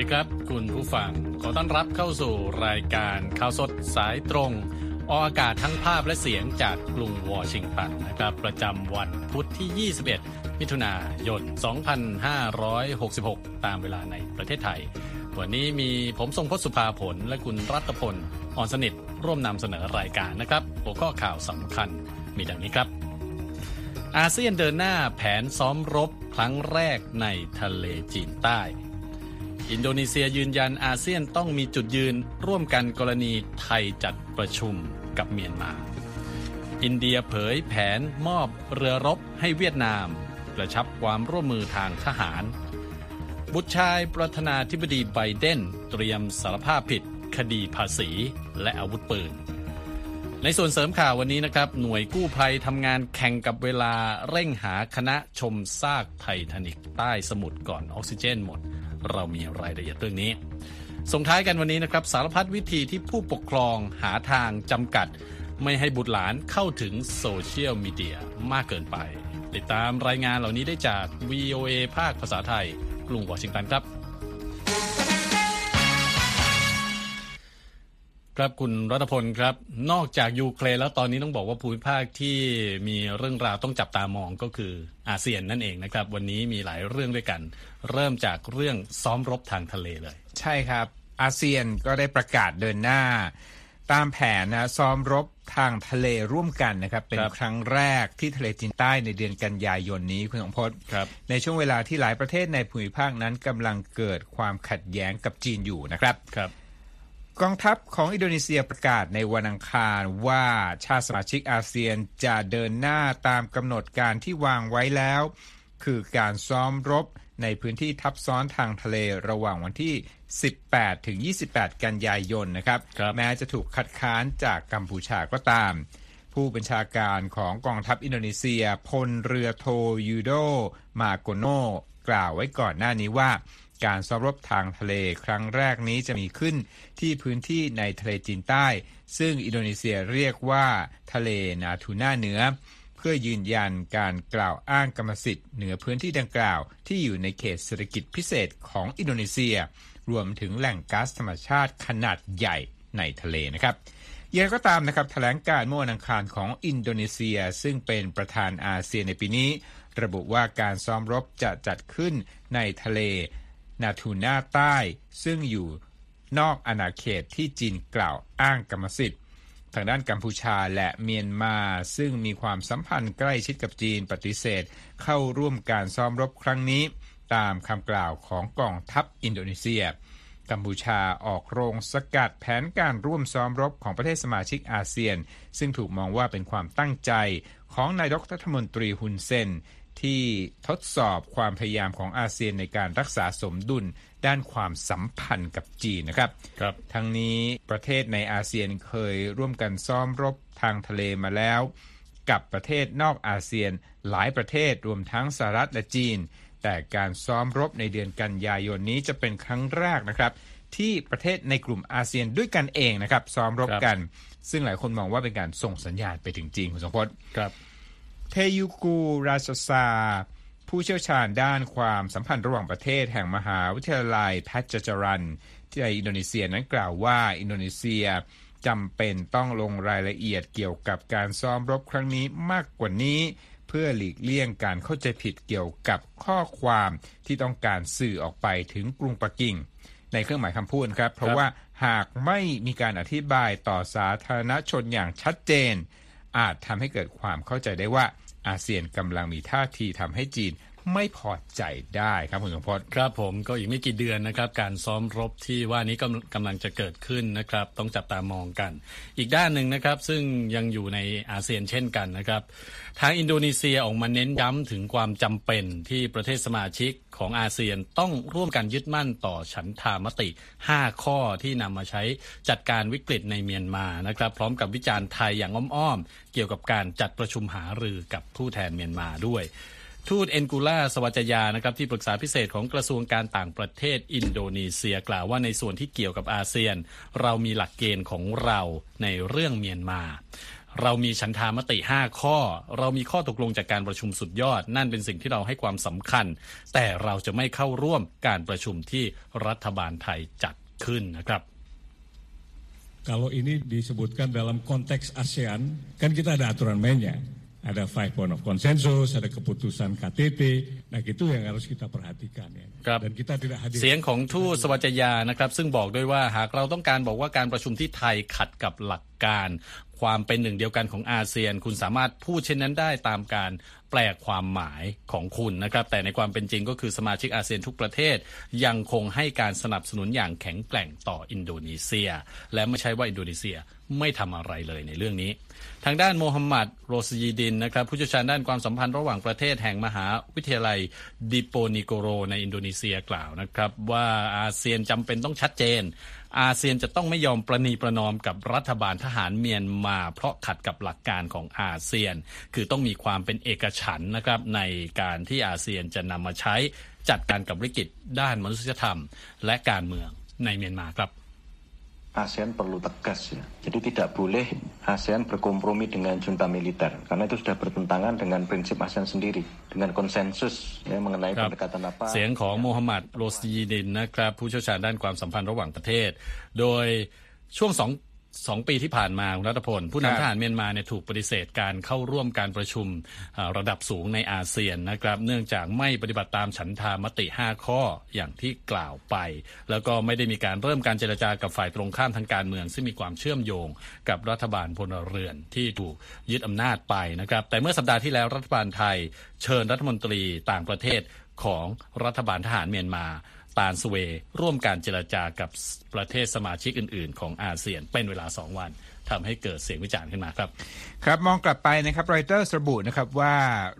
ดีครับ คุณผู้ฟัง ขอต้อนรับเข้าสู่รายการข่าวสดสายตรง ออกอากาศทั้งภาพและเสียงจากกรุงวอชิงตันนะครับ ประจำวันพุธที่ 21 มิถุนายน 2566 ตามเวลาในประเทศไทย วันนี้มีผมทรงพศสุภาผล และคุณรัตพลอ่อนสนิทร่วมนำเสนอรายการนะครับ หัวข้อข่าวสำคัญมีดังนี้ครับ อาเซียนเดินหน้าแผนซ้อมรบครั้งแรกในทะเลจีนใต้ อินโดนีเซียยืนยันอาเซียนต้องมีจุดยืนร่วมกันกรณีไทยจัดประชุมกับเมียนมา อินเดียเผยแผนมอบเรือรบให้เวียดนามกระชับความร่วมมือทางทหาร บุตรชายประธานาธิบดีไบเดนเตรียมสารภาพผิด คดีภาษีและอาวุธปืน ในส่วนเสริมข่าววันนี้นะครับ หน่วยกู้ภัยทำงานแข่งกับเวลาเร่งหาคณะชมซากไททานิกใต้สมุทรก่อนออกซิเจนหมด เรามีรายละเอียดเรื่องนี้ส่งท้ายกันวันนี้นะครับสารพัดวิธีที่ผู้ปกครองหาทางจำกัด ไม่ให้บุตรหลานเข้าถึงโซเชียลมีเดียมากเกินไป ติดตามรายงานเหล่านี้ได้จาก VOA ภาคภาษาไทย กรุงวอชิงตันครับ ครับคุณรัตพลครับ นอกจากยูเครนแล้วตอนนี้ต้องบอกว่าภูมิภาคที่มีเรื่องราวต้องจับตามองก็คืออาเซียนนั่นเองนะครับ วันนี้มีหลายเรื่องด้วยกัน เริ่มจากเรื่องซ้อมรบทางทะเลเลย ใช่ครับ อาเซียนก็ได้ประกาศเดินหน้า ตามแผนนะซ้อมรบทางทะเลร่วมกันนะครับ เป็นครับครั้งแรกที่ทะเลจีนใต้ในเดือนกันยายนนี้คุณสงพจน์ครับในช่วงเวลาที่หลายประเทศในภูมิภาคนั้นกำลังเกิดความขัดแย้งกับจีนอยู่นะครับครับ กองทัพของอินโดนีเซียประกาศในวันอังคารว่าชาติสมาชิกอาเซียนจะเดินหน้าตามกำหนดการที่วางไว้แล้ว คือการซ้อมรบในพื้นที่ทับซ้อนทางทะเลระหว่างวันที่ 18 ถึง 28 กันยายนนะครับรบแม้จะถูกคัดค้านจากกัมพูชาก็ตาม ผู้บัญชาการของกองทัพอินโดนีเซียพลเรือโทยูโดมาโกโนกล่าวไว้ก่อนหน้านี้ว่า การซ้อมรบทางทะเลครั้งแรกนี้จะมีขึ้นที่พื้นที่ในทะเลจีนใต้ ซึ่งอินโดนีเซียเรียกว่าทะเลนาทูน่าเหนือ เพื่อยืนยันการกล่าวอ้างกรรมสิทธิ์เหนือพื้นที่ดังกล่าวที่อยู่ในเขตเศรษฐกิจพิเศษของอินโดนีเซีย รวมถึงแหล่งก๊าซธรรมชาติขนาดใหญ่ในทะเลนะครับอย่างไรก็ตามนะครับแถลงการเมื่อวันอังคารของอินโดนีเซีย ซึ่งเป็นประธานอาเซียนในปีนี้ ระบุว่าการซ้อมรบจะจัดขึ้นในทะเล นาทูน่าใต้ ซึ่งอยู่นอกอาณาเขตที่จีนกล่าวอ้างกรรมสิทธิ์ ทางด้านกัมพูชาและเมียนมา ซึ่งมีความสัมพันธ์ใกล้ชิดกับจีนปฏิเสธ เข้าร่วมการซ้อมรบครั้งนี้ ตามคำกล่าวของกองทัพอินโดนีเซีย กัมพูชาออกโรงสกัดแผนการร่วมซ้อมรบของประเทศสมาชิกอาเซียน ซึ่งถูกมองว่าเป็นความตั้งใจของนายกรัฐมนตรีฮุนเซน ที่ทดสอบความพยายามของอาเซียนในการรักษาสมดุลด้านความสัมพันธ์กับจีนนะครับครับ ทั้งนี้ประเทศในอาเซียนเคยร่วมกันซ้อมรบทางทะเลมาแล้ว กับประเทศนอกอาเซียนหลายประเทศรวมทั้งสหรัฐและจีน แต่การซ้อมรบในเดือนกันยายนนี้จะเป็นครั้งแรกนะครับ ที่ประเทศในกลุ่มอาเซียนด้วยกันเองนะครับ ซ้อมรบครับกัน ซึ่งหลายคนมองว่าเป็นการส่งสัญญาณไปถึงจีนคุณสมพศครับ เทยุกูราชซา ผู้เชี่ยวชาญด้านความสัมพันธ์ระหว่างประเทศแห่งมหาวิทยาลัยแพทจจารันที่ในอินโดนีเซียนั้นกล่าวว่าอินโดนีเซียจำเป็นต้องลงรายละเอียดเกี่ยวกับการซ้อมรบครั้งนี้มากกว่านี้ เพื่อหลีกเลี่ยงการเข้าใจผิดเกี่ยวกับข้อความที่ต้องการสื่อออกไปถึงกรุงปักกิ่ง ในเครื่องหมายคำพูดครับ เพราะว่าหากไม่มีการอธิบายต่อสาธารณชนอย่างชัดเจน อาจทำให้เกิดความเข้าใจได้ว่า อาเซียนกำลังมีท่าทีทำให้จีน ไม่พอใจได้ครับคุณสมพศครับผมก็อีกไม่กี่เดือนนะครับ การซ้อมรบที่ว่านี้กำกำลังจะเกิดขึ้นนะครับ ต้องจับตามองกัน อีกด้านหนึ่งนะครับ ซึ่งยังอยู่ในอาเซียนเช่นกันนะครับ ทางอินโดนีเซียออกมาเน้นย้ำถึงความจำเป็นที่ประเทศสมาชิกของอาเซียนต้องร่วมกันยึดมั่นต่อฉันทามติ 5 ข้อที่นำมาใช้จัดการวิกฤตในเมียนมานะครับ พร้อมกับวิจารณ์ไทยอย่างอ้อมๆเกี่ยวกับการจัดประชุมหารือกับผู้แทนเมียนมาด้วย ทูตเอนกูล่าสวัจยานะครับที่ปรึกษาพิเศษของกระทรวงการต่างประเทศอินโดนีเซียกล่าวว่าในส่วนที่เกี่ยวกับอาเซียน เรามีหลักเกณฑ์ของเราในเรื่องเมียนมาเรามีฉันทามติ 5 ข้อ เรามีข้อตกลงจากการประชุมสุดยอด นั่นเป็นสิ่งที่เราให้ความสำคัญ แต่เราจะไม่เข้าร่วมการประชุมที่รัฐบาลไทยจัดขึ้นนะครับ Kalau ini disebutkan dalam konteks ASEAN, kan kita ada aturan mainnya. Ada five point of consensus, ada keputusan KTT. Nah, itu yang harus kita perhatikan ya. ครับ Dan kita tidak hadir. เสียงของทูตสวัจยานะครับ ซึ่งบอกด้วยว่าหากเราต้องการบอกว่าการประชุมที่ไทยขัดกับหลัก การ ความเป็นหนึ่งเดียวกันของอาเซียน คุณสามารถพูดเช่นนั้นได้ตามการแปลความหมายของคุณนะครับ แต่ในความเป็นจริงก็คือสมาชิกอาเซียนทุกประเทศ ยังคงให้การสนับสนุนอย่างแข็งแกร่งต่ออินโดนีเซีย และไม่ใช่ว่าอินโดนีเซียไม่ทำอะไรเลยในเรื่องนี้ ทางด้านโมฮัมหมัดโรสยีดินนะครับ ผู้เชี่ยวชาญด้านความสัมพันธ์ระหว่างประเทศแห่งมหาวิทยาลัยดิโปเนโกโรในอินโดนีเซียกล่าวนะครับ ว่าอาเซียนจำเป็นต้องชัดเจน อาเซียนจะต้องไม่ยอมประนีประนอมกับรัฐบาลทหารเมียนมา เพราะขัดกับหลักการของอาเซียน คือต้องมีความเป็นเอกฉันนะครับในการที่อาเซียนจะนำมาใช้จัดการกับวิกฤตด้านมนุษยธรรม และการเมืองในเมียนมาครับ ASEAN perlu tegas ya. Jadi tidak boleh ASEAN berkompromi dengan junta militer karena itu sudah bertentangan dengan prinsip ASEAN sendiri dengan konsensus ya mengenai ครับ pendekatan apa. เสียงของโมฮัมหมัดโรซีดินนะครับผู้เชี่ยวชาญด้านความสัมพันธ์ระหว่างประเทศ โดยช่วงสอง สองปีที่ผ่านมาคุณรัฐพล ผู้ครับนำทหารเมียนมาเนี่ยถูกปฏิเสธการเข้าร่วมการประชุมอ่าระดับสูงในอาเซียนนะครับ เนื่องจากไม่ปฏิบัติตามฉันทามติ 5 ข้ออย่างที่กล่าวไป แล้วก็ไม่ได้มีการเริ่มการเจรจากับฝ่ายตรงข้ามทางการเมือง ซึ่งมีความเชื่อมโยงกับรัฐบาลพลเรือนที่ถูกยึดอำนาจไปนะครับ แต่เมื่อสัปดาห์ที่แล้วรัฐบาลไทย เชิญรัฐมนตรีต่างประเทศของรัฐบาลทหารเมียนมา ตานสเวย์ร่วมการเจรจากับประเทศสมาชิกอื่น ๆ ของอาเซียนเป็นเวลา 2 วันทำให้เกิดเสียงวิจารณ์ขึ้นมาครับ ครับมองกลับไปนะครับรอยเตอร์ระบุนะครับว่า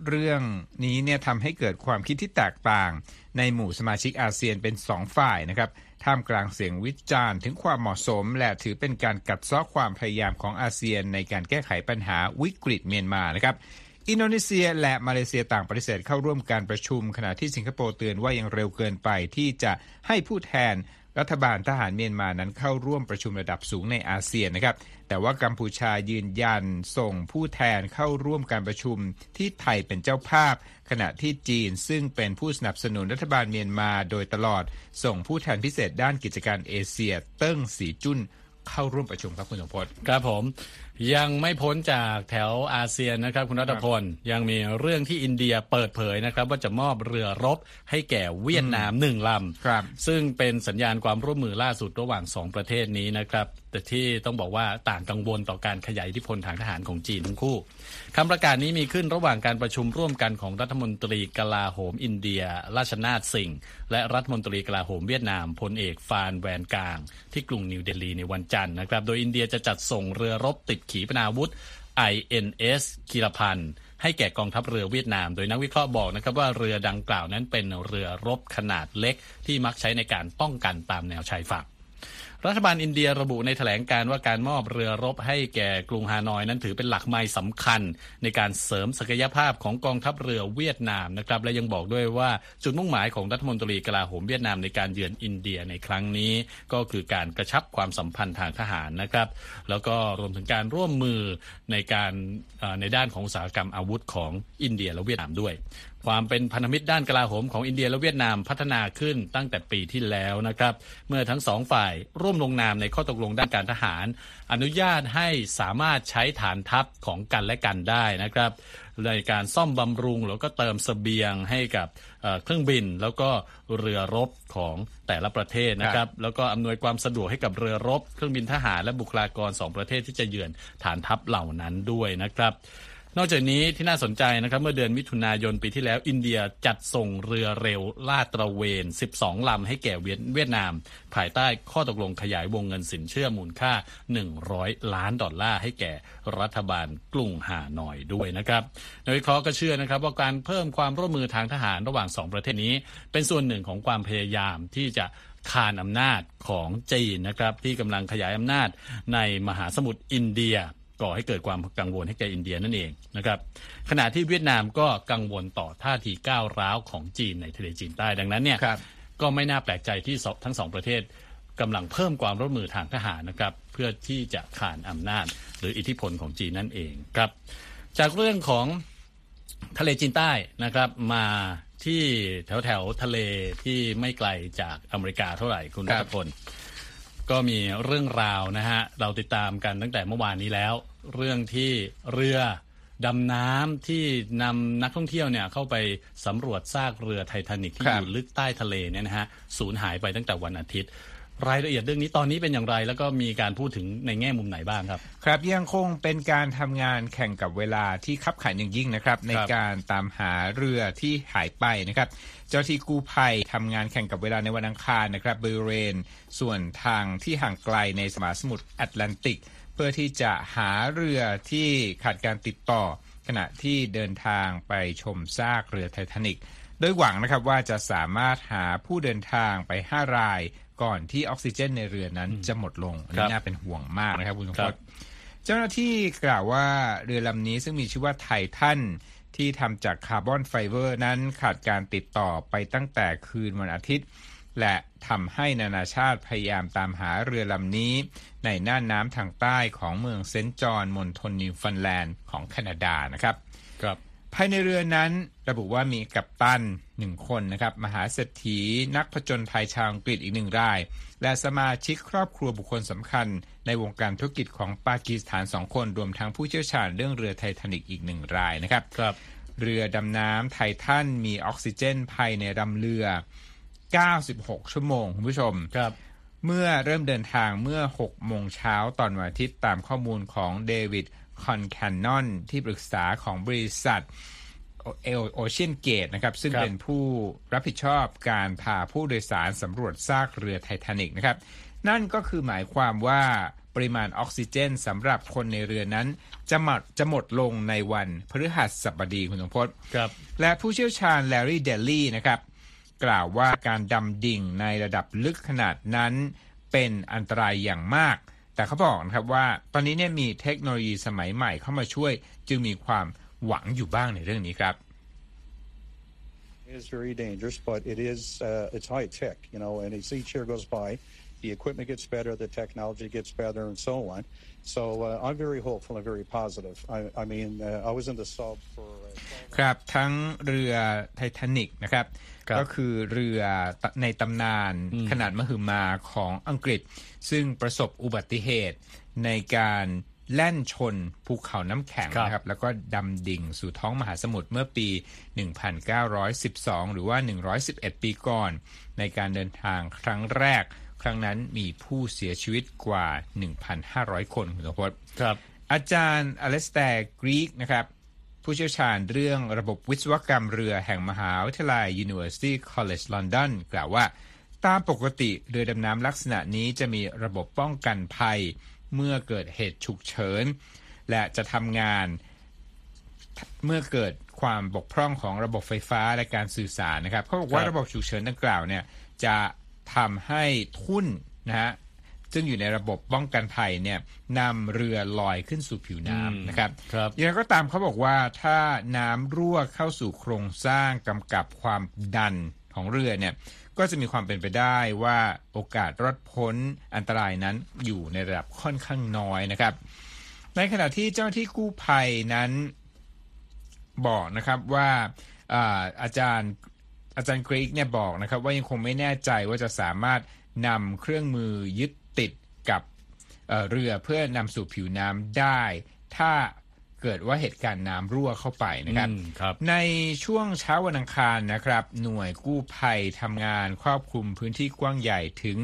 เรื่องนี้เนี่ยทำให้เกิดความคิดที่แตกต่าง ในหมู่สมาชิกอาเซียนเป็นสองฝ่ายนะครับท่ามกลางเสียงวิจารณ์ถึงความเหมาะสม และถือเป็นการกัดเซาะความพยายามของอาเซียนในการแก้ไขปัญหาวิกฤตเมียนมานะครับ อินโดนีเซียและมาเลเซียต่างปฏิเสธเข้าร่วมการประชุม ขณะที่สิงคโปร์เตือนว่ายังเร็วเกินไปที่จะให้ผู้แทนรัฐบาลทหารเมียนมานั้นเข้าร่วมประชุมระดับสูงในอาเซียนนะครับ แต่ว่ากัมพูชายืนยันส่งผู้แทนเข้าร่วมการประชุมที่ไทยเป็นเจ้าภาพ ขณะที่จีนซึ่งเป็นผู้สนับสนุนรัฐบาลเมียนมาโดยตลอด ส่งผู้แทนพิเศษด้านกิจการเอเชีย เติ้งสีจุ้นเข้าร่วมประชุมครับคุณสมพศครับผม ยังไม่พ้นจากแถวอาเซียนนะครับ คุณรัตพลยังมีเรื่องที่อินเดียเปิดเผยนะครับ ว่าจะมอบเรือรบให้แก่เวียดนามหนึ่งลำครับ ซึ่งเป็นสัญญาณความร่วมมือล่าสุดระหว่างสองประเทศนี้นะครับ แต่ที่ต้องบอกว่าต่างกังวลต่อการขยายอิทธิพลทางทหารของจีนทั้งคู่ คำประกาศนี้มีขึ้นระหว่างการประชุมร่วมกันของรัฐมนตรีกลาโหมอินเดีย ราชนาถสิงห์และรัฐมนตรีกลาโหมเวียดนามพลเอกฟานแวนกาง ที่กรุงนิวเดลีในวันจันทร์นะครับ โดยอินเดียจะจัดส่งเรือรบติดขีปนาวุธ INS กิรพันธ์ให้แก่กองทัพเรือเวียดนาม โดยนักวิเคราะห์บอกนะครับว่าเรือดังกล่าวนั้นเป็นเรือรบขนาดเล็กที่มักใช้ในการป้องกันตามแนวชายฝั่ง รัฐบาลอินเดียระบุในแถลงการว่าการมอบเรือรบให้แก่กรุงฮานอยนั้นถือเป็นหลักไม้สำคัญ ในการเสริมศักยภาพของกองทัพเรือเวียดนามนะครับและยังบอกด้วยว่าจุดมุ่งหมายของรัฐมนตรีกลาโหมเวียดนามในการเยือนอินเดียในครั้งนี้ ก็คือการกระชับความสัมพันธ์ทางทหารนะครับ แล้วก็รวมถึงการร่วมมือในการในด้านของอุตสาหกรรมอาวุธของอินเดียและเวียดนามด้วย ความเป็นพันธมิตรด้านกลาโหมของอินเดียและเวียดนามพัฒนาขึ้นตั้งแต่ปีที่แล้วนะครับ เมื่อทั้งสองฝ่ายร่วมลงนามในข้อตกลงด้านการทหาร อนุญาตให้สามารถใช้ฐานทัพของกันและกันได้นะครับในการซ่อมบำรุงแล้วก็เติมเสบียงให้กับเอ่อเครื่องบินแล้วก็เรือรบของแต่ละประเทศนะครับ แล้วก็อำนวยความสะดวกให้กับเรือรบ เครื่องบินทหารและบุคลากรสองประเทศที่จะเยือนฐานทัพเหล่านั้นด้วยนะครับ นอกจากนี้ที่น่าสนใจนะครับเมื่อเดือนมิถุนายนปีที่แล้ว อินเดียจัดส่งเรือเร็วลาดตระเวน 12 ลำให้แก่เวียดเวียดนาม ภายใต้ข้อตกลงขยายวงเงินสินเชื่อมูลค่า 100 ล้านดอลลาร์ให้แก่รัฐบาลกรุงฮานอยด้วยนะครับนักวิเคราะห์ก็เชื่อนะครับว่าการเพิ่มความร่วมมือทางทหารระหว่างสองประเทศนี้ เป็นส่วนหนึ่งของความพยายามที่จะคานอำนาจของจีนนะครับที่กำลังขยายอำนาจในมหาสมุทรอินเดีย ก่อให้เกิดความกังวลให้แก่อินเดียนั่นเองนะครับขณะที่เวียดนามก็กังวลต่อท่าทีก้าวร้าวของจีนในทะเลจีนใต้ดังนั้นเนี่ยครับก็ไม่น่าแปลกใจที่สองทั้งสองประเทศกำลังเพิ่มความร่วมมือทางทหารนะครับเพื่อที่จะขานอำนาจ หรืออิทธิพลของจีนนั่นเองครับ จากเรื่องของทะเลจีนใต้นะครับมาที่แถวแถวทะเลที่ไม่ไกลจากอเมริกาเท่าไหร่คุณรัตพลก็มีเรื่องราวนะฮะเราติดตามกันตั้งแต่เมื่อวานนี้แล้ว เรื่องที่เรือดำน้ำที่นำนักท่องเที่ยวเนี่ยเข้าไปสำรวจซากเรือไททานิกที่อยู่ลึกใต้ทะเลเนี่ยนะฮะสูญหายไปตั้งแต่วันอาทิตย์ รายละเอียดเรื่องนี้ตอนนี้เป็นอย่างไร แล้วก็มีการพูดถึงในแง่มุมไหนบ้างครับ ครับยังคงเป็นการทำงานแข่งกับเวลาที่คับขันอย่างยิ่งนะครับ ในการตามหาเรือที่หายไปนะครับเจ้าที่กู้ภัยทำงานแข่งกับเวลาในวันอังคารนะครับบริเวณส่วนทางที่ห่างไกลในสมหสมุทรแอตแลนติก เพื่อที่จะหาเรือที่ขาดการติดต่อ ขณะที่เดินทางไปชมซากเรือไททานิกโดยหวังนะครับว่าจะสามารถหาผู้เดินทางไป 5 รายก่อนที่ออกซิเจนในเรือนั้นจะหมดลงอันนี้น่าเป็นห่วงมากนะครับคุณสมพศเจ้าหน้าที่กล่าวว่าเรือลำนี้ซึ่งมีชื่อว่าไททันที่ทำจากคาร์บอนไฟเบอร์นั้นขาดการติดต่อไปตั้งแต่คืนวันอาทิตย์ และทำให้นานาชาติพยายามตามหาเรือลำนี้ ในน่านน้ำทางใต้ของเมืองเซนต์จอห์นมณฑลนิวฟันแลนด์ของแคนาดานะครับครับภายในเรือนั้นระบุว่ามีกัปตันหนึ่งคนนะครับมหาเศรษฐีนักผจญภัยชาวอังกฤษอีกหนึ่งราย และสมาชิกครอบครัวบุคคลสำคัญ ในวงการธุรกิจของปากีสถานสองคนรวมทั้งผู้เชี่ยวชาญเรื่องเรือไททานิกอีกหนึ่งรายนะครับครับ เรือดำน้ำไททันมีออกซิเจนภายในลำเรือ 96 ชั่วโมงคุณผู้ชมครับเมื่อเริ่มเดินทางเมื่อ 6 โมงเช้าตอนวันอาทิตย์ตามข้อมูลของเดวิดคอนแคนนอนที่ปรึกษาของบริษัทเอโอเชียนเกตนะครับ ซึ่งเป็นผู้รับผิดชอบการพาผู้โดยสารสำรวจซากเรือไททานิกนะครับ นั่นก็คือหมายความว่าปริมาณออกซิเจนสำหรับคนในเรือนั้น จะหมดจะหมดลงในวันพฤหัสบดีคุณสมพศครับและผู้เชี่ยวชาญแลรี่เดลลี่นะครับ กล่าวว่าการดำดิ่งในระดับลึกขนาดนั้นเป็นอันตรายอย่างมาก แต่เขาบอกนะครับว่าตอนนี้เนี่ยมีเทคโนโลยีสมัยใหม่เข้ามาช่วย จึงมีความหวังอยู่บ้างในเรื่องนี้ครับ It is very dangerous, but it is uh, it's high tech, you know. And each year goes by, the equipment gets better, the technology gets better, and so on. So uh, I'm very hopeful and very positive. I, I mean, uh, I was in the sub for. ครับทั้งเรือไททานิกนะครับ ก็คือเรือในตำนานขนาดมหึมาของอังกฤษ ซึ่งประสบอุบัติเหตุในการแล่นชนภูเขาน้ำแข็งนะครับ แล้วก็ดำดิ่งสู่ท้องมหาสมุทรเมื่อปี 1912 หรือว่า 111 ปีก่อน ในการเดินทางครั้งแรก ครั้งนั้นมีผู้เสียชีวิตกว่า 1,500 คนคุณสมพครับ อาจารย์อเลสแตร์กรีกนะครับ ผู้เชี่ยวชาญเรื่องระบบวิศวกรรมเรือแห่งมหาวิทยาลัย University College London กล่าวว่า ตามปกติเรือดำน้ำลักษณะนี้จะมีระบบป้องกันภัย เมื่อเกิดเหตุฉุกเฉิน และจะทำงานเมื่อเกิดความบกพร่องของระบบไฟฟ้าและการสื่อสารนะครับเขาบอกว่าระบบฉุกเฉินดังกล่าวเนี่ยจะ ทำให้ทุ่นนะฮะซึ่งอยู่ในระบบป้องกันภัยเนี่ยนำเรือลอยขึ้นสู่ผิวน้ำนะครับครับอย่างไรก็ตามเขาบอกว่าถ้าน้ำรั่วเข้าสู่โครงสร้างกำกับความดันของเรือเนี่ยก็จะมีความเป็นไปได้ว่าโอกาสรอดพ้นอันตรายนั้นอยู่ในระดับค่อนข้างน้อยนะครับ ในขณะที่เจ้าหน้าที่กู้ภัยนั้นบอกนะครับว่าอาอาจารย์ อาจารย์กรีกเนี่ยบอกนะครับว่ายังคงไม่แน่ใจว่าจะสามารถนำเครื่องมือยึดติดกับเเรือเพื่อนำสู่ผิวน้ำได้ ถ้าเกิดว่าเหตุการณ์น้ำรั่วเข้าไปนะครับรบในช่วงเช้าวันอังคารนะครับ หน่วยกู้ภัยทำงานครอบคลุมพื้นที่กว้างใหญ่ถึง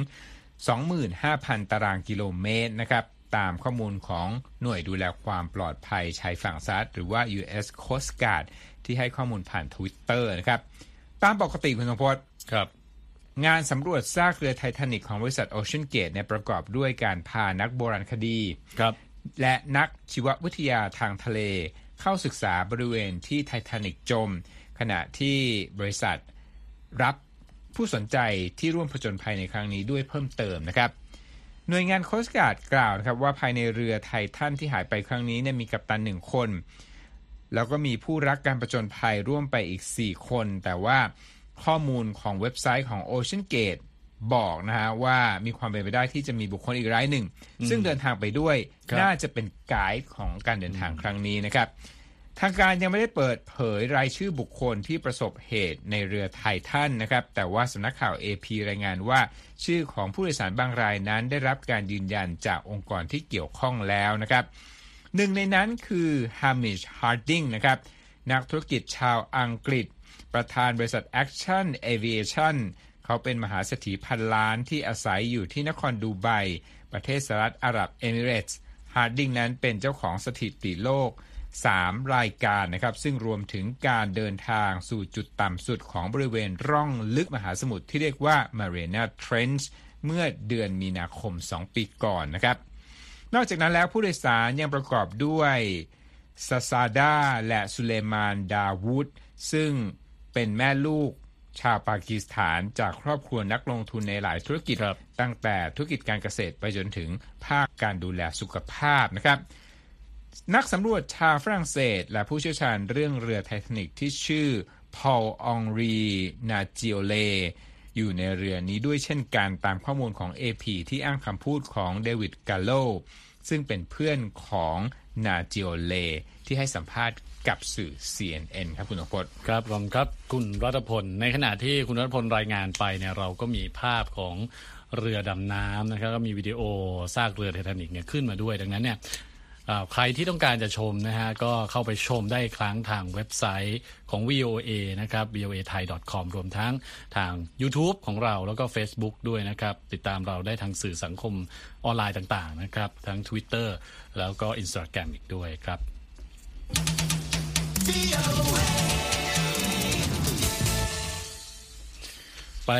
25,000 ตารางกิโลเมตรนะครับตามข้อมูลของหน่วยดูแลความปลอดภัยชายฝั่งซัดหรือว่า U.S. Coast Guard ที่ให้ข้อมูลผ่านทวิตเตอร์นะครับ ตามปกติคุณสมพศครับ งานสำรวจซากเรือไททานิกของบริษัท Ocean Gate เนี่ยประกอบด้วยการพานักโบราณคดีครับ และนักชีววิทยาทางทะเล เข้าศึกษาบริเวณที่ไททานิกจม ขณะที่บริษัทรับผู้สนใจที่ร่วมผจญภัยในครั้งนี้ด้วยเพิ่มเติมนะครับหน่วยงานโคสการ์ดกล่าวนะครับว่าภายในเรือไททันที่หายไปครั้งนี้เนี่ยมีกัปตันหนึ่งคน แล้วก็มีผู้รักการประจนภัยร่วมไปอีก 4 คน แต่ว่าข้อมูลของเว็บไซต์ของ Ocean Gate บอกนะฮะว่ามีความเป็นไปได้ที่จะมีบุคคลอีกรายหนึ่ง ซึ่งเดินทางไปด้วยน่าจะเป็นไกด์ของการเดินทางครั้งนี้นะครับทางการยังไม่ได้เปิดเผยรายชื่อบุคคลที่ประสบเหตุในเรือไททันนะครับ แต่ว่าสำนักข่าว AP รายงานว่า ชื่อของผู้โดยสารบางรายนั้นได้รับการยืนยันจากองค์กรที่เกี่ยวข้องแล้วนะครับ หนึ่งในนั้นคือฮามิชฮาร์ดิงนะครับ นักธุรกิจชาวอังกฤษ ประธานบริษัท Action Aviation เขาเป็นมหาเศรษฐีพันล้านที่อาศัยอยู่ที่นครดูไบประเทศสหรัฐอาหรับเอมิเรตส์ฮาร์ดิงนั้นเป็นเจ้าของสถิติโลก 3 รายการนะครับ ซึ่งรวมถึงการเดินทางสู่จุดต่ำสุดของบริเวณร่องลึกมหาสมุทรที่เรียกว่า Mariana Trench เมื่อเดือนมีนาคม 2 ปีก่อนนะครับ นอกจากนั้นแล้วผู้โดยสารยังประกอบด้วยซาซาดาและสุเลมานดาวูดซึ่งเป็นแม่ลูกชาวปากีสถานจากครอบครัวนักลงทุนในหลายธุรกิจครับตั้งแต่ธุรกิจการเกษตรไปจนถึงภาคการดูแลสุขภาพนะครับ นักสำรวจชาวฝรั่งเศส และผู้เชี่ยวชาญเรื่องเรือไททานิกที่ชื่อพอลองรี นาจิโอเล อยู่ในเรือนี้ด้วยเช่นกันตามข้อมูลของ AP ที่อ้างคำพูดของเดวิดกาโลซึ่งเป็นเพื่อนของนาจิโอเล ที่ให้สัมภาษณ์กับสื่อ CNN ครับคุณอภพจน์ครับผมครับคุณรัตพล ในขณะที่คุณรัตพลรายงานไปเนี่ยเราก็มีภาพของเรือดำน้ำนะครับก็มีวิดีโอซากเรือไททานิกเนี่ยขึ้นมาด้วยดังนั้นเนี่ย ใครที่ต้องการจะชมนะฮะก็เข้าไปชมได้อีกครั้งทางเว็บไซต์ของ VOA นะครับ voa thai com รวมทั้งทาง YouTube ของเราแล้วก็ Facebook ด้วยนะครับ ติดตามเราได้ทางสื่อสังคมออนไลน์ต่างๆนะครับ ทั้ง Twitter แล้วก็ Instagram อีกด้วยครับ ไป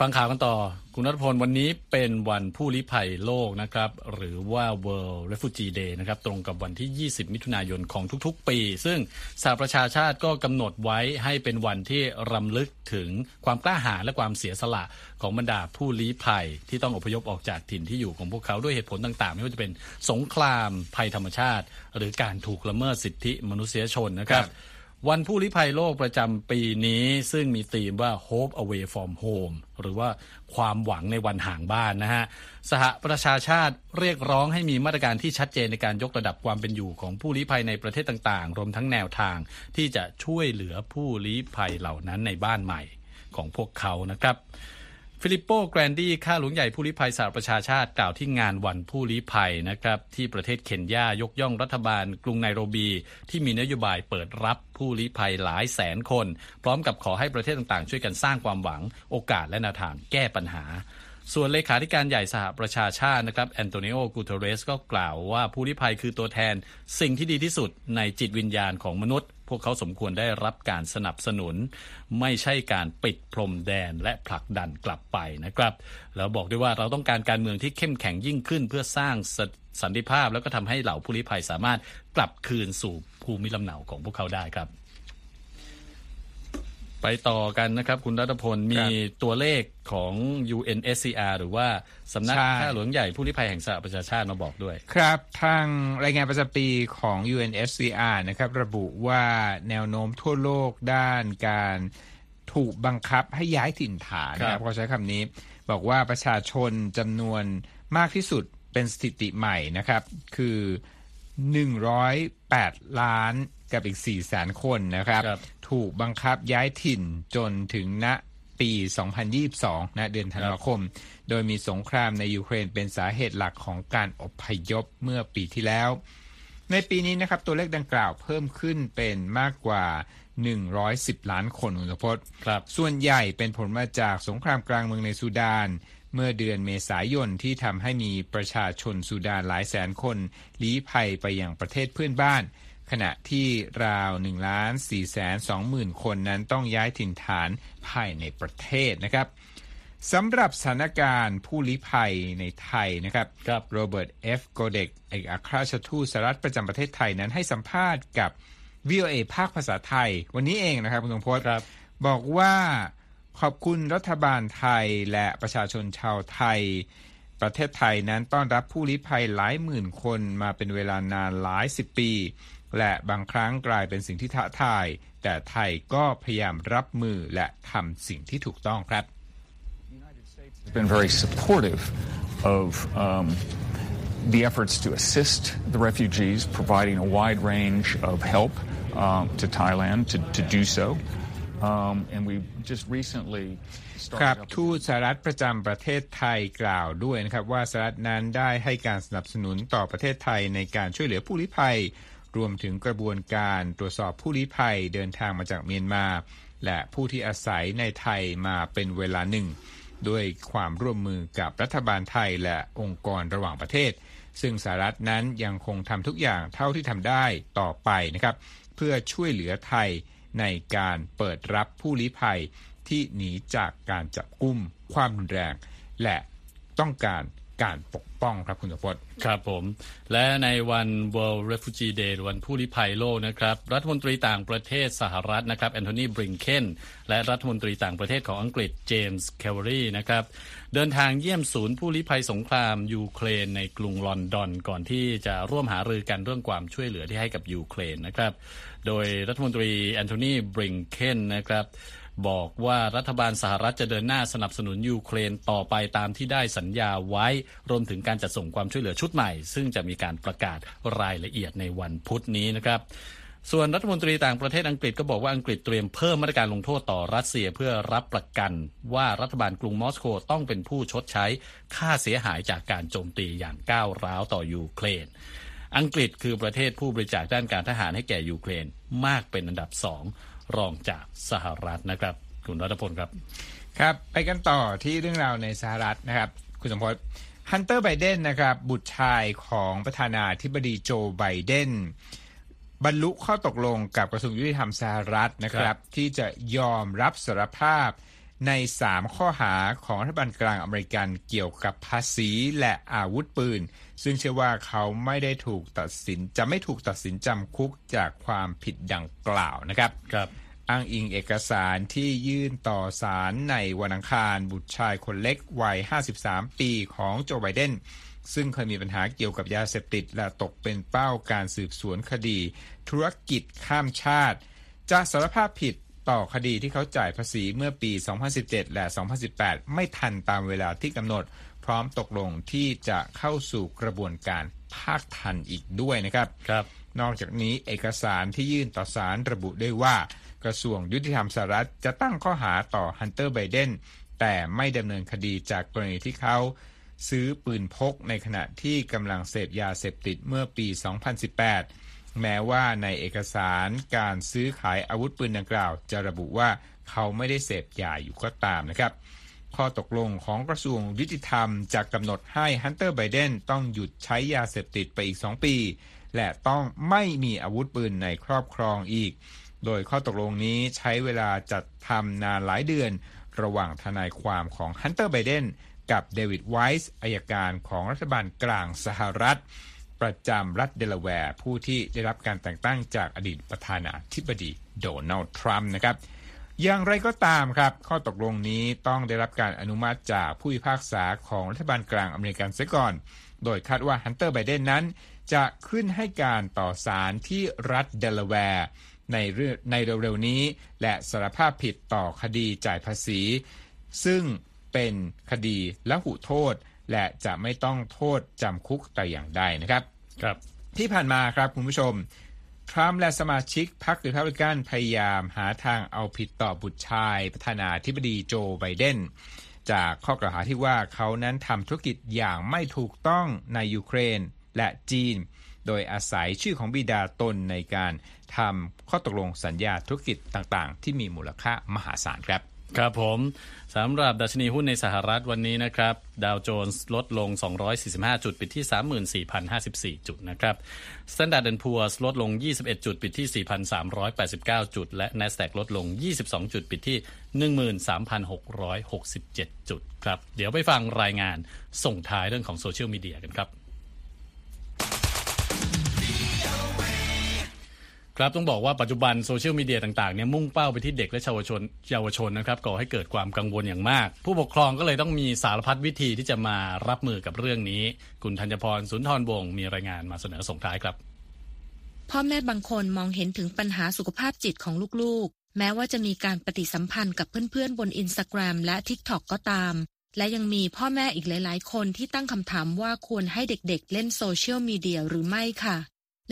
ฟังข่าวกันต่อ คุณนัทพลวันนี้เป็นวันผู้ลี้ภัยโลกนะครับ หรือว่า World Refugee Day นะครับ ตรงกับวันที่ 20 มิถุนายนของทุกๆ ปี ซึ่งสหประชาชาติก็กำหนดไว้ให้เป็นวันที่รำลึกถึงความกล้าหาญและความเสียสละของบรรดาผู้ลี้ภัยที่ต้องอพยพออกจากถิ่นที่อยู่ของพวกเขาด้วยเหตุผลต่างๆ ไม่ว่าจะเป็นสงครามภัยธรรมชาติ หรือการถูกละเมิดสิทธิมนุษยชนนะครับ วันผู้ลี้ภัยโลกประจำปีนี้ซึ่งมีธีมว่า Hope Away from Home หรือว่าความหวังในวันห่างบ้านนะฮะ สหประชาชาติเรียกร้องให้มีมาตรการที่ชัดเจนในการยกระดับความเป็นอยู่ของผู้ลี้ภัยในประเทศต่างๆ รวมทั้งแนวทางที่จะช่วยเหลือผู้ลี้ภัยเหล่านั้นในบ้านใหม่ของพวกเขานะครับ ฟิลิปโปแกรนดี้ข้าหลวงใหญ่ผู้ลี้ภัยสหประชาชาติกล่าวที่งานวันผู้ลี้ภัยนะครับ ที่ประเทศเคนยายกย่องรัฐบาลกรุงไนโรบี ที่มีนโยบายเปิดรับผู้ลี้ภัยหลายแสนคน พร้อมกับขอให้ประเทศต่างๆ ช่วยกันสร้างความหวังโอกาสและแนวทางแก้ปัญหา ส่วนเลขาธิการใหญ่สหประชาชาตินะครับแอนโตนิโอกูเทเรสก็กล่าวว่าผู้ลี้ภัยคือตัวแทนสิ่งที่ดีที่สุดในจิตวิญญาณของมนุษย์ พวกเขาสมควรได้รับการสนับสนุน ไม่ใช่การปิดพรมแดนและผลักดันกลับไปนะครับแล้วบอกด้วยว่าเราต้องการการเมืองที่เข้มแข็งยิ่งขึ้นเพื่อสร้างสสันติภาพ แล้วก็ทำให้เหล่าผู้ลี้ภัยสามารถกลับคืนสู่ภูมิลำเนาของพวกเขาได้ครับ ไปต่อกันนะครับ คุณรัตพลมีตัวเลขของ UNSCR หรือว่าสำนักใช่ข้าหลวงใหญ่ผู้ลี้ภัยแห่งสหประชาชาติมาบอกด้วย ครับ ทางรายงานประจำปีของ UNSCR นะครับ ระบุว่าแนวโน้มทั่วโลกด้านการถูกบังคับให้ย้ายถิ่นฐานนะคครัรับบเขาใช้คำนี้ บอกว่าประชาชนจำนวนมากที่สุดเป็นสถิติใหม่นะครับ คือ 108 ล้านกับอีก4แสนคนนะครับครับ ถูกบังคับย้ายถิ่นจนถึงณปี 2022 นะเดือนธันวาคม โดยมีสงครามในยูเครนเป็นสาเหตุหลักของการอพยพเมื่อปีที่แล้ว ในปีนี้นะครับตัวเลขดังกล่าวเพิ่มขึ้นเป็นมากกว่า 110 ล้านคนคุณสมพศครับส่วนใหญ่เป็นผลมาจากสงครามกลางเมืองในซูดาน เมื่อเดือนเมษายนที่ทำให้มีประชาชนซูดานหลายแสนคนลี้ภัยไปยังประเทศเพื่อนบ้าน ขณะที่ราว1ล้าน4แสน2หมื่นคนนั้นต้องย้ายถิ่นฐานภายในประเทศนะครับสำหรับสถานการณ์ผู้ลี้ภัยในไทยนะครับครับโรเบิร์ตเอฟโกเดกเอกอัครราชทูตสหรัฐประจำประเทศไทยนั้นให้สัมภาษณ์กับ VOA ภาคภาษาไทย วันนี้เองนะครับคุณสมพศครับบอกว่าขอบคุณรัฐบาลไทยและประชาชนชาวไทย ประเทศไทยนั้นต้อนรับผู้ลี้ภัยหลายหมื่นคนมาเป็นเวลานานหลายสิบปี และบางครั้งกลายเป็นสิ่งที่ท้าทาย แต่ไทยก็พยายามรับมือและทำสิ่งที่ถูกต้องครับ been very supportive of um, the efforts to assist the refugees, providing a wide range of help um, to Thailand to, to do so. Um, and we just recently ครับทูตสหรัฐประจำประเทศไทยกล่าวด้วยนะครับว่าสหรัฐนั้นได้ให้การสนับสนุนต่อประเทศไทยในการช่วยเหลือผู้ลี้ภัย รวมถึงกระบวนการตรวจสอบผู้ลี้ภัยเดินทางมาจากเมียนมา และผู้ที่อาศัยในไทยมาเป็นเวลาหนึ่ง ด้วยความร่วมมือกับรัฐบาลไทยและองค์กรระหว่างประเทศ ซึ่งสหรัฐนั้นยังคงทำทุกอย่างเท่าที่ทำได้ต่อไปนะครับ เพื่อช่วยเหลือไทยในการเปิดรับผู้ลี้ภัยที่หนีจากการจับกุมความรุนแรง และต้องการ การปกป้องครับคุณสมพศครับผม และในวัน World Refugee Day วันผู้ลี้ภัยโลกนะครับ รัฐมนตรีต่างประเทศสหรัฐนะครับแอนโทนีบลิงเคนและรัฐมนตรีต่างประเทศของอังกฤษเจมส์เคลฟเวอร์ลีนะครับ เดินทางเยี่ยมศูนย์ผู้ลี้ภัยสงครามยูเครนในกรุงลอนดอน ก่อนที่จะร่วมหารือกันเรื่องความช่วยเหลือที่ให้กับยูเครนนะครับ โดยรัฐมนตรีแอนโทนีบลิงเคนนะครับ บอกว่ารัฐบาลสหรัฐจะเดินหน้าสนับสนุนยูเครนต่อไปตามที่ได้สัญญาไว้ รวมถึงการจัดส่งความช่วยเหลือชุดใหม่ ซึ่งจะมีการประกาศรายละเอียดในวันพุธนี้นะครับส่วนรัฐมนตรีต่างประเทศอังกฤษก็บอกว่าอังกฤษเตรียมเพิ่มมาตรการลงโทษต่อรัสเซียเพื่อรับประกันว่ารัฐบาลกรุงมอสโกต้องเป็นผู้ชดใช้ค่าเสียหายจากการโจมตีอย่างก้าวร้าวต่อยูเครน อังกฤษคือประเทศผู้บริจาคด้านการทหารให้แก่ยูเครนมากเป็นอันดับสอง รองจากสหรัฐนะครับ คุณรัตพลครับ ครับ ไปกันต่อที่เรื่องราวในสหรัฐนะครับ คุณสมพศฮันเตอร์ไบเดนนะครับ บุตรชายของประธานาธิบดีโจไบเดนบรรลุข้อตกลงกับกระทรวงยุติธรรมสหรัฐนะคครัรับบที่จะยอมรับสารภาพ ใน 3 ข้อหาของรัฐบาลกลางอเมริกันเกี่ยวกับภาษีและอาวุธปืน ซึ่งเชื่อว่าเขาไม่ได้ถูกตัดสินจะไม่ถูกตัดสินจำคุกจากความผิดดังกล่าวนะครับครับอ้างอิงเอกสารที่ยื่นต่อศาลในวันอังคาร บุตรชายคนเล็กวัย 53 ปีของโจไบเดนซึ่งเคยมีปัญหาเกี่ยวกับยาเสพติดและตกเป็นเป้าการสืบสวนคดี ธุรกิจข้ามชาติ จะสารภาพผิด ต่อคดีที่เขาจ่ายภาษีเมื่อปี 2017 และ 2018 ไม่ทันตามเวลาที่กำหนด พร้อมตกลงที่จะเข้าสู่กระบวนการภาคทันอีกด้วยนะครับครับ นอกจากนี้เอกสารที่ยื่นต่อศาลระบุด้วยว่า กระทรวงยุติธรรมสหรัฐจะตั้งข้อหาต่อฮันเตอร์ไบเดนแต่ไม่ดำเนินคดีจากกรณีที่เขาซื้อปืนพกในขณะที่กำลังเสพยาเสพติดเมื่อปี 2018 แม้ว่าในเอกสารการซื้อขายอาวุธปืนดังกล่าว จะระบุว่าเขาไม่ได้เสพยาอยู่ก็ตามนะครับข้อตกลงของกระทรวงยุติธรรมจะกำหนดให้ฮันเตอร์ไบเดนต้องหยุดใช้ยาเสพติดไปอีก 2 ปี และต้องไม่มีอาวุธปืนในครอบครองอีก โดยข้อตกลงนี้ใช้เวลาจัดทำนานหลายเดือน ระหว่างทนายความของฮันเตอร์ไบเดนกับเดวิดไวส์อายการของรัฐบาลกลางสหรัฐ ประจำรัฐเดลาแวร์ผู้ที่ได้รับการแต่งตั้งจากอดีตประธานาธิบดีโดนัลด์ทรัมป์นะครับ อย่างไรก็ตามครับ ข้อตกลงนี้ต้องได้รับการอนุมัติจากผู้พิพากษาของรัฐบาลกลางอเมริกันเสียก่อน โดยคาดว่าฮันเตอร์ไบเดนนั้น จะขึ้นให้การต่อศาลที่รัฐเดลาแวร์ในเรื่องในเร็วๆนี้ และสารภาพผิดต่อคดีจ่ายภาษี ซึ่งเป็นคดีละหุโทษ และจะไม่ต้องโทษจำคุกแต่อย่างใดนะครับ ครับ ที่ผ่านมาครับคุณผู้ชม ทรัมป์และสมาชิกพรรครีพับลิกันพยายามหาทางเอาผิดต่อบุตรชาย ประธานาธิบดีโจไบเดนจากข้อกล่าวหาที่ว่าเขานั้นทำธุรกิจอย่างไม่ถูกต้องในยูเครนและจีน โดยอาศัยชื่อของบิดาตนในการทำข้อตกลงสัญญาธุรกิจต่างๆ ที่มีมูลค่ามหาศาลครับ ครับผมสำหรับดัชนีหุ้นในสหรัฐวันนี้นะครับ ดาวโจนส์ลดลง 245 จุด ปิดที่ 34,054 จุดนะครับ Standard Poor's ลดลง 21 จุด ปิดที่ 4,389 จุด และ NASDAQ ลดลง 22 จุด ปิดที่ 13,667 จุดครับ เดี๋ยวไปฟังรายงานส่งท้ายเรื่องของโซเชียลมีเดียกันครับ ครับต้องบอกว่าปัจจุบันโซเชียลมีเดียต่างๆเนี่ยมุ่งเป้าไปที่เด็กและเยาวชนเยาวชนนะครับก่อให้เกิดความกังวลอย่างมาก ผู้ปกครองก็เลยต้องมีสารพัดวิธีที่จะมารับมือกับเรื่องนี้ คุณธัญพรสุนทรวงศ์มีรายงานมาเสนอส่งท้ายครับ พ่อแม่บางคนมองเห็นถึงปัญหาสุขภาพจิตของลูกๆ แม้ว่าจะมีการปฏิสัมพันธ์กับเพื่อนๆ บนอินสตาแกรมและ TikTok ก็ตาม และยังมีพ่อแม่อีกหลาย ๆ คนที่ตั้งคำถามว่าควรให้เด็กๆ เล่นโซเชียลมีเดียหรือไม่ค่ะ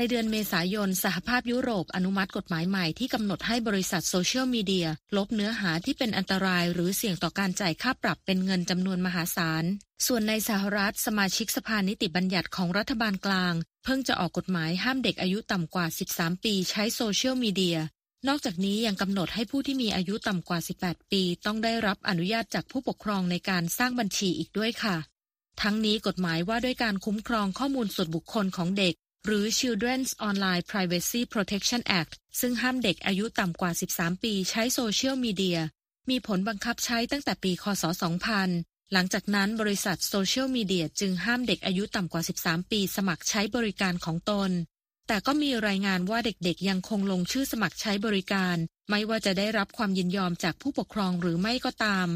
ในเดือนเมษายน สหภาพยุโรปอนุมัติกฎหมายใหม่ที่กำหนดให้บริษัทโซเชียลมีเดียลบเนื้อหาที่เป็นอันตรายหรือเสี่ยงต่อการจ่ายค่าปรับเป็นเงินจำนวนมหาศาล ส่วนในสหรัฐสมาชิกสภานิติบัญญัติของรัฐบาลกลาง เพิ่งจะออกกฎหมายห้ามเด็กอายุต่ำกว่า 13 ปีใช้โซเชียลมีเดีย นอกจากนี้ยังกำหนดให้ผู้ที่มีอายุต่ำกว่า 18 ปี ต้องได้รับอนุญาตจากผู้ปกครองในการสร้างบัญชีอีกด้วยค่ะทั้งนี้กฎหมายว่าด้วยการคุ้มครองข้อมูลส่วนบุคคลของเด็ก หรือ Children's Online Privacy Protection Act ซึ่งห้ามเด็กอายุต่ำกว่า 13 ปีใช้โซเชียลมีเดีย มีผลบังคับใช้ตั้งแต่ปี คศ 2000 หลังจากนั้นบริษัทโซเชียลมีเดียจึงห้ามเด็กอายุต่ำกว่า 13 ปีสมัครใช้บริการของตน แต่ก็มีรายงานว่าเด็กๆ ยังคงลงชื่อสมัครใช้บริการ ไม่ว่าจะได้รับความยินยอมจากผู้ปกครองหรือไม่ก็ตาม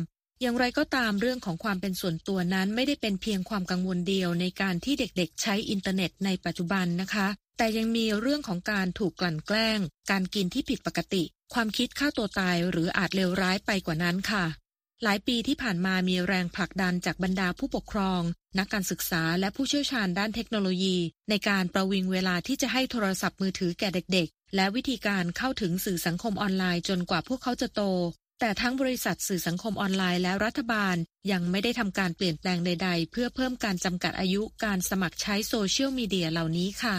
อย่างไรก็ตามเรื่องของความเป็นส่วนตัวนั้นไม่ได้เป็นเพียงความกังวลเดียวในการที่เด็กๆ ใช้อินเทอร์เน็ตในปัจจุบันนะคะ แต่ยังมีเรื่องของการถูกกลั่นแกล้ง การกินที่ผิดปกติ ความคิดฆ่าตัวตายหรืออาจเลวร้ายไปกว่านั้นค่ะ หลายปีที่ผ่านมามีแรงผลักดันจากบรรดาผู้ปกครอง นักการศึกษาและผู้เชี่ยวชาญด้านเทคโนโลยี ในการประวิงเวลาที่จะให้โทรศัพท์มือถือแก่เด็กๆและวิธีการเข้าถึงสื่อสังคมออนไลน์จนกว่าพวกเขาจะโต แต่ทั้งบริษัทสื่อสังคมออนไลน์และรัฐบาล ยังไม่ได้ทำการเปลี่ยนแปลงใด ๆ เพื่อเพิ่มการจำกัดอายุการสมัครใช้โซเชียลมีเดียเหล่านี้ค่ะ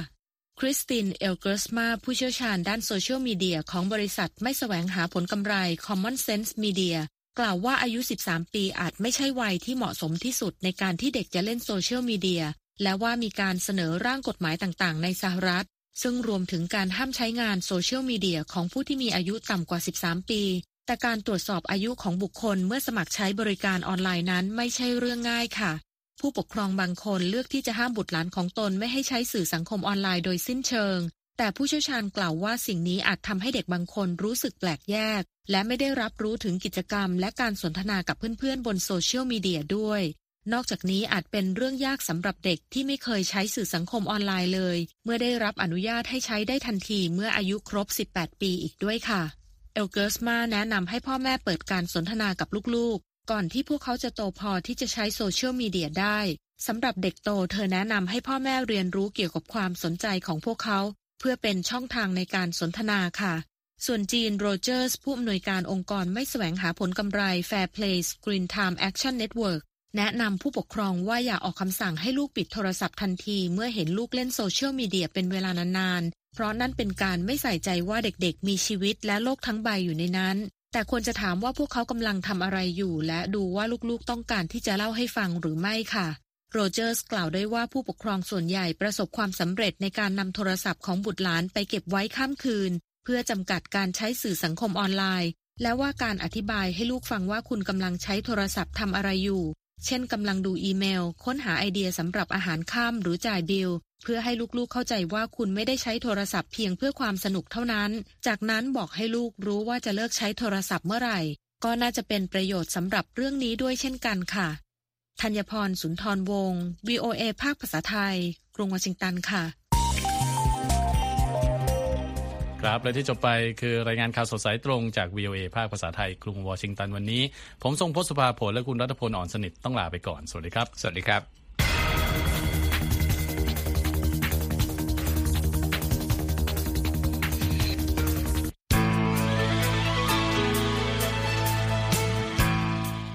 คริสติน เอลเกอร์สมาผู้เชี่ยวชาญด้านโซเชียลมีเดียของบริษัทไม่แสวงหาผลกำไร Common Sense Media กล่าวว่าอายุ 13 ปีอาจไม่ใช่วัยที่เหมาะสมที่สุดในการที่เด็กจะเล่นโซเชียลมีเดียและว่ามีการเสนอร่างกฎหมายต่างๆ ในสหรัฐ ซึ่งรวมถึงการห้ามใช้งานโซเชียลมีเดียของผู้ที่มีอายุต่ำกว่า 13 ปี แต่การตรวจสอบอายุของบุคคลเมื่อสมัครใช้บริการออนไลน์นั้นไม่ใช่เรื่องง่ายค่ะ ผู้ปกครองบางคนเลือกที่จะห้ามบุตรหลานของตนไม่ให้ใช้สื่อสังคมออนไลน์โดยสิ้นเชิง แต่ผู้เชี่ยวชาญกล่าวว่าสิ่งนี้อาจทำให้เด็กบางคนรู้สึกแปลกแยก และไม่ได้รับรู้ถึงกิจกรรม และการสนทนากับเพื่อนๆ บนโซเชียลมีเดียด้วยนอกจากนี้อาจเป็นเรื่องยากสำหรับเด็กที่ไม่เคยใช้สื่อสังคมออนไลน์เลย เมื่อได้รับอนุญาตให้ใช้ได้ทันทีเมื่ออายุครบ 18 ปีอีกด้วยค่ะ เอลเกอร์สมาแนะนำให้พ่อแม่เปิดการสนทนากับลูกๆ ก่อนที่พวกเขาจะโตพอที่จะใช้โซเชียลมีเดียได้สำหรับเด็กโตเธอแนะนำให้พ่อแม่เรียนรู้เกี่ยวกับความสนใจของพวกเขา เพื่อเป็นช่องทางในการสนทนาค่ะ ส่วนจีนโรเจอร์สผู้อำนวยการองค์กรไม่แสวงหาผลกำไร Fair Play Screen Time Action Network แนะนำผู้ปกครองว่าอย่าออกคำสั่งให้ลูกปิดโทรศัพท์ทันที เมื่อเห็นลูกเล่นโซเชียลมีเดียเป็นเวลานาน เพราะนั่นเป็นการไม่ใส่ใจว่าเด็กๆ มีชีวิตและโลกทั้งใบอยู่ในนั้น แต่ควรจะถามว่าพวกเขากำลังทำอะไรอยู่ และดูว่าลูกๆต้องการที่จะเล่าให้ฟังหรือไม่ค่ะโรเจอร์สกล่าวด้วยว่าผู้ปกครองส่วนใหญ่ประสบความสำเร็จในการนำโทรศัพท์ของบุตรหลานไปเก็บไว้ข้ามคืน เพื่อจำกัดการใช้สื่อสังคมออนไลน์ และว่าการอธิบายให้ลูกฟังว่าคุณกำลังใช้โทรศัพท์ทำอะไรอยู่ เช่นกำลังดูอีเมล ค้นหาไอเดียสำหรับอาหารค่ำหรือจ่ายบิล เพื่อให้ลูกๆเข้าใจว่าคุณไม่ได้ใช้โทรศัพท์เพียงเพื่อความสนุกเท่านั้น จากนั้นบอกให้ลูกรู้ว่าจะเลิกใช้โทรศัพท์เมื่อไหร่ ก็น่าจะเป็นประโยชน์สำหรับเรื่องนี้ด้วยเช่นกันค่ะธัญพรสุนทรวงศ์ VOA ภาคภาษาไทย กรุงวอชิงตันค่ะ ครับ และที่จบไปคือรายงานข่าวสดสายตรงจาก VOA ภาคภาษาไทย กรุงวอชิงตันวันนี้ ผมทรงพศสุภาผลและคุณรัตพลอ่อนสนิทต้องลาไปก่อน สวัสดีครับ สวัสดีครับ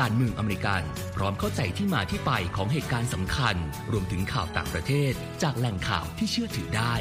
การเมืองอเมริกัน พร้อมเข้าใจที่มาที่ไปของเหตุการณ์สำคัญ รวมถึงข่าวต่างประเทศ จากแหล่งข่าวที่เชื่อถือได้